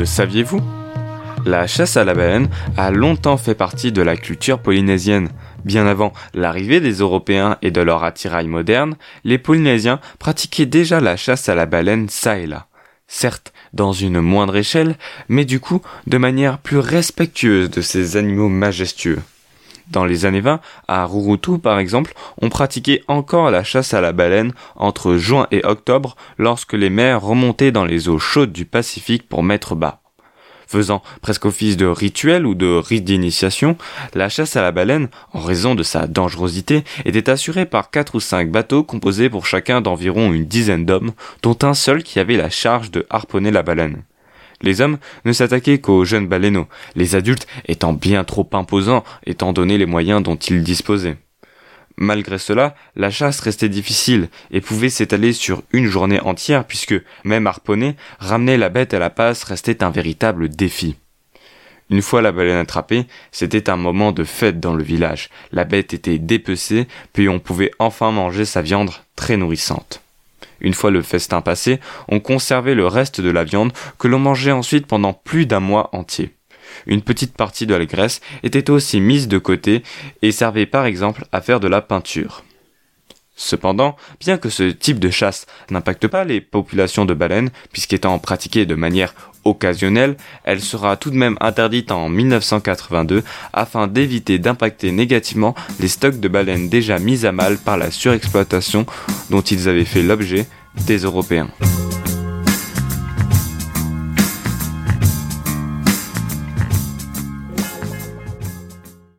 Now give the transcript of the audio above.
Le saviez-vous? La chasse à la baleine a longtemps fait partie de la culture polynésienne. Bien avant l'arrivée des Européens et de leur attirail moderne, les Polynésiens pratiquaient déjà la chasse à la baleine ça et là. Certes, dans une moindre échelle, mais du coup de manière plus respectueuse de ces animaux majestueux. Dans les années 20, à Rurutu par exemple, on pratiquait encore la chasse à la baleine entre juin et octobre lorsque les mers remontaient dans les eaux chaudes du Pacifique pour mettre bas. Faisant presque office de rituel ou de rite d'initiation, la chasse à la baleine, en raison de sa dangerosité, était assurée par quatre ou cinq bateaux composés pour chacun d'environ une dizaine d'hommes, dont un seul qui avait la charge de harponner la baleine. Les hommes ne s'attaquaient qu'aux jeunes baleineaux, les adultes étant bien trop imposants étant donné les moyens dont ils disposaient. Malgré cela, la chasse restait difficile et pouvait s'étaler sur une journée entière puisque, même harponné, ramener la bête à la passe restait un véritable défi. Une fois la baleine attrapée, c'était un moment de fête dans le village. La bête était dépecée, puis on pouvait enfin manger sa viande très nourrissante. Une fois le festin passé, on conservait le reste de la viande que l'on mangeait ensuite pendant plus d'un mois entier. Une petite partie de la graisse était aussi mise de côté et servait par exemple à faire de la peinture. Cependant, bien que ce type de chasse n'impacte pas les populations de baleines, puisqu'étant pratiquée de manière occasionnelle, elle sera tout de même interdite en 1982 afin d'éviter d'impacter négativement les stocks de baleines déjà mis à mal par la surexploitation dont ils avaient fait l'objet des Européens.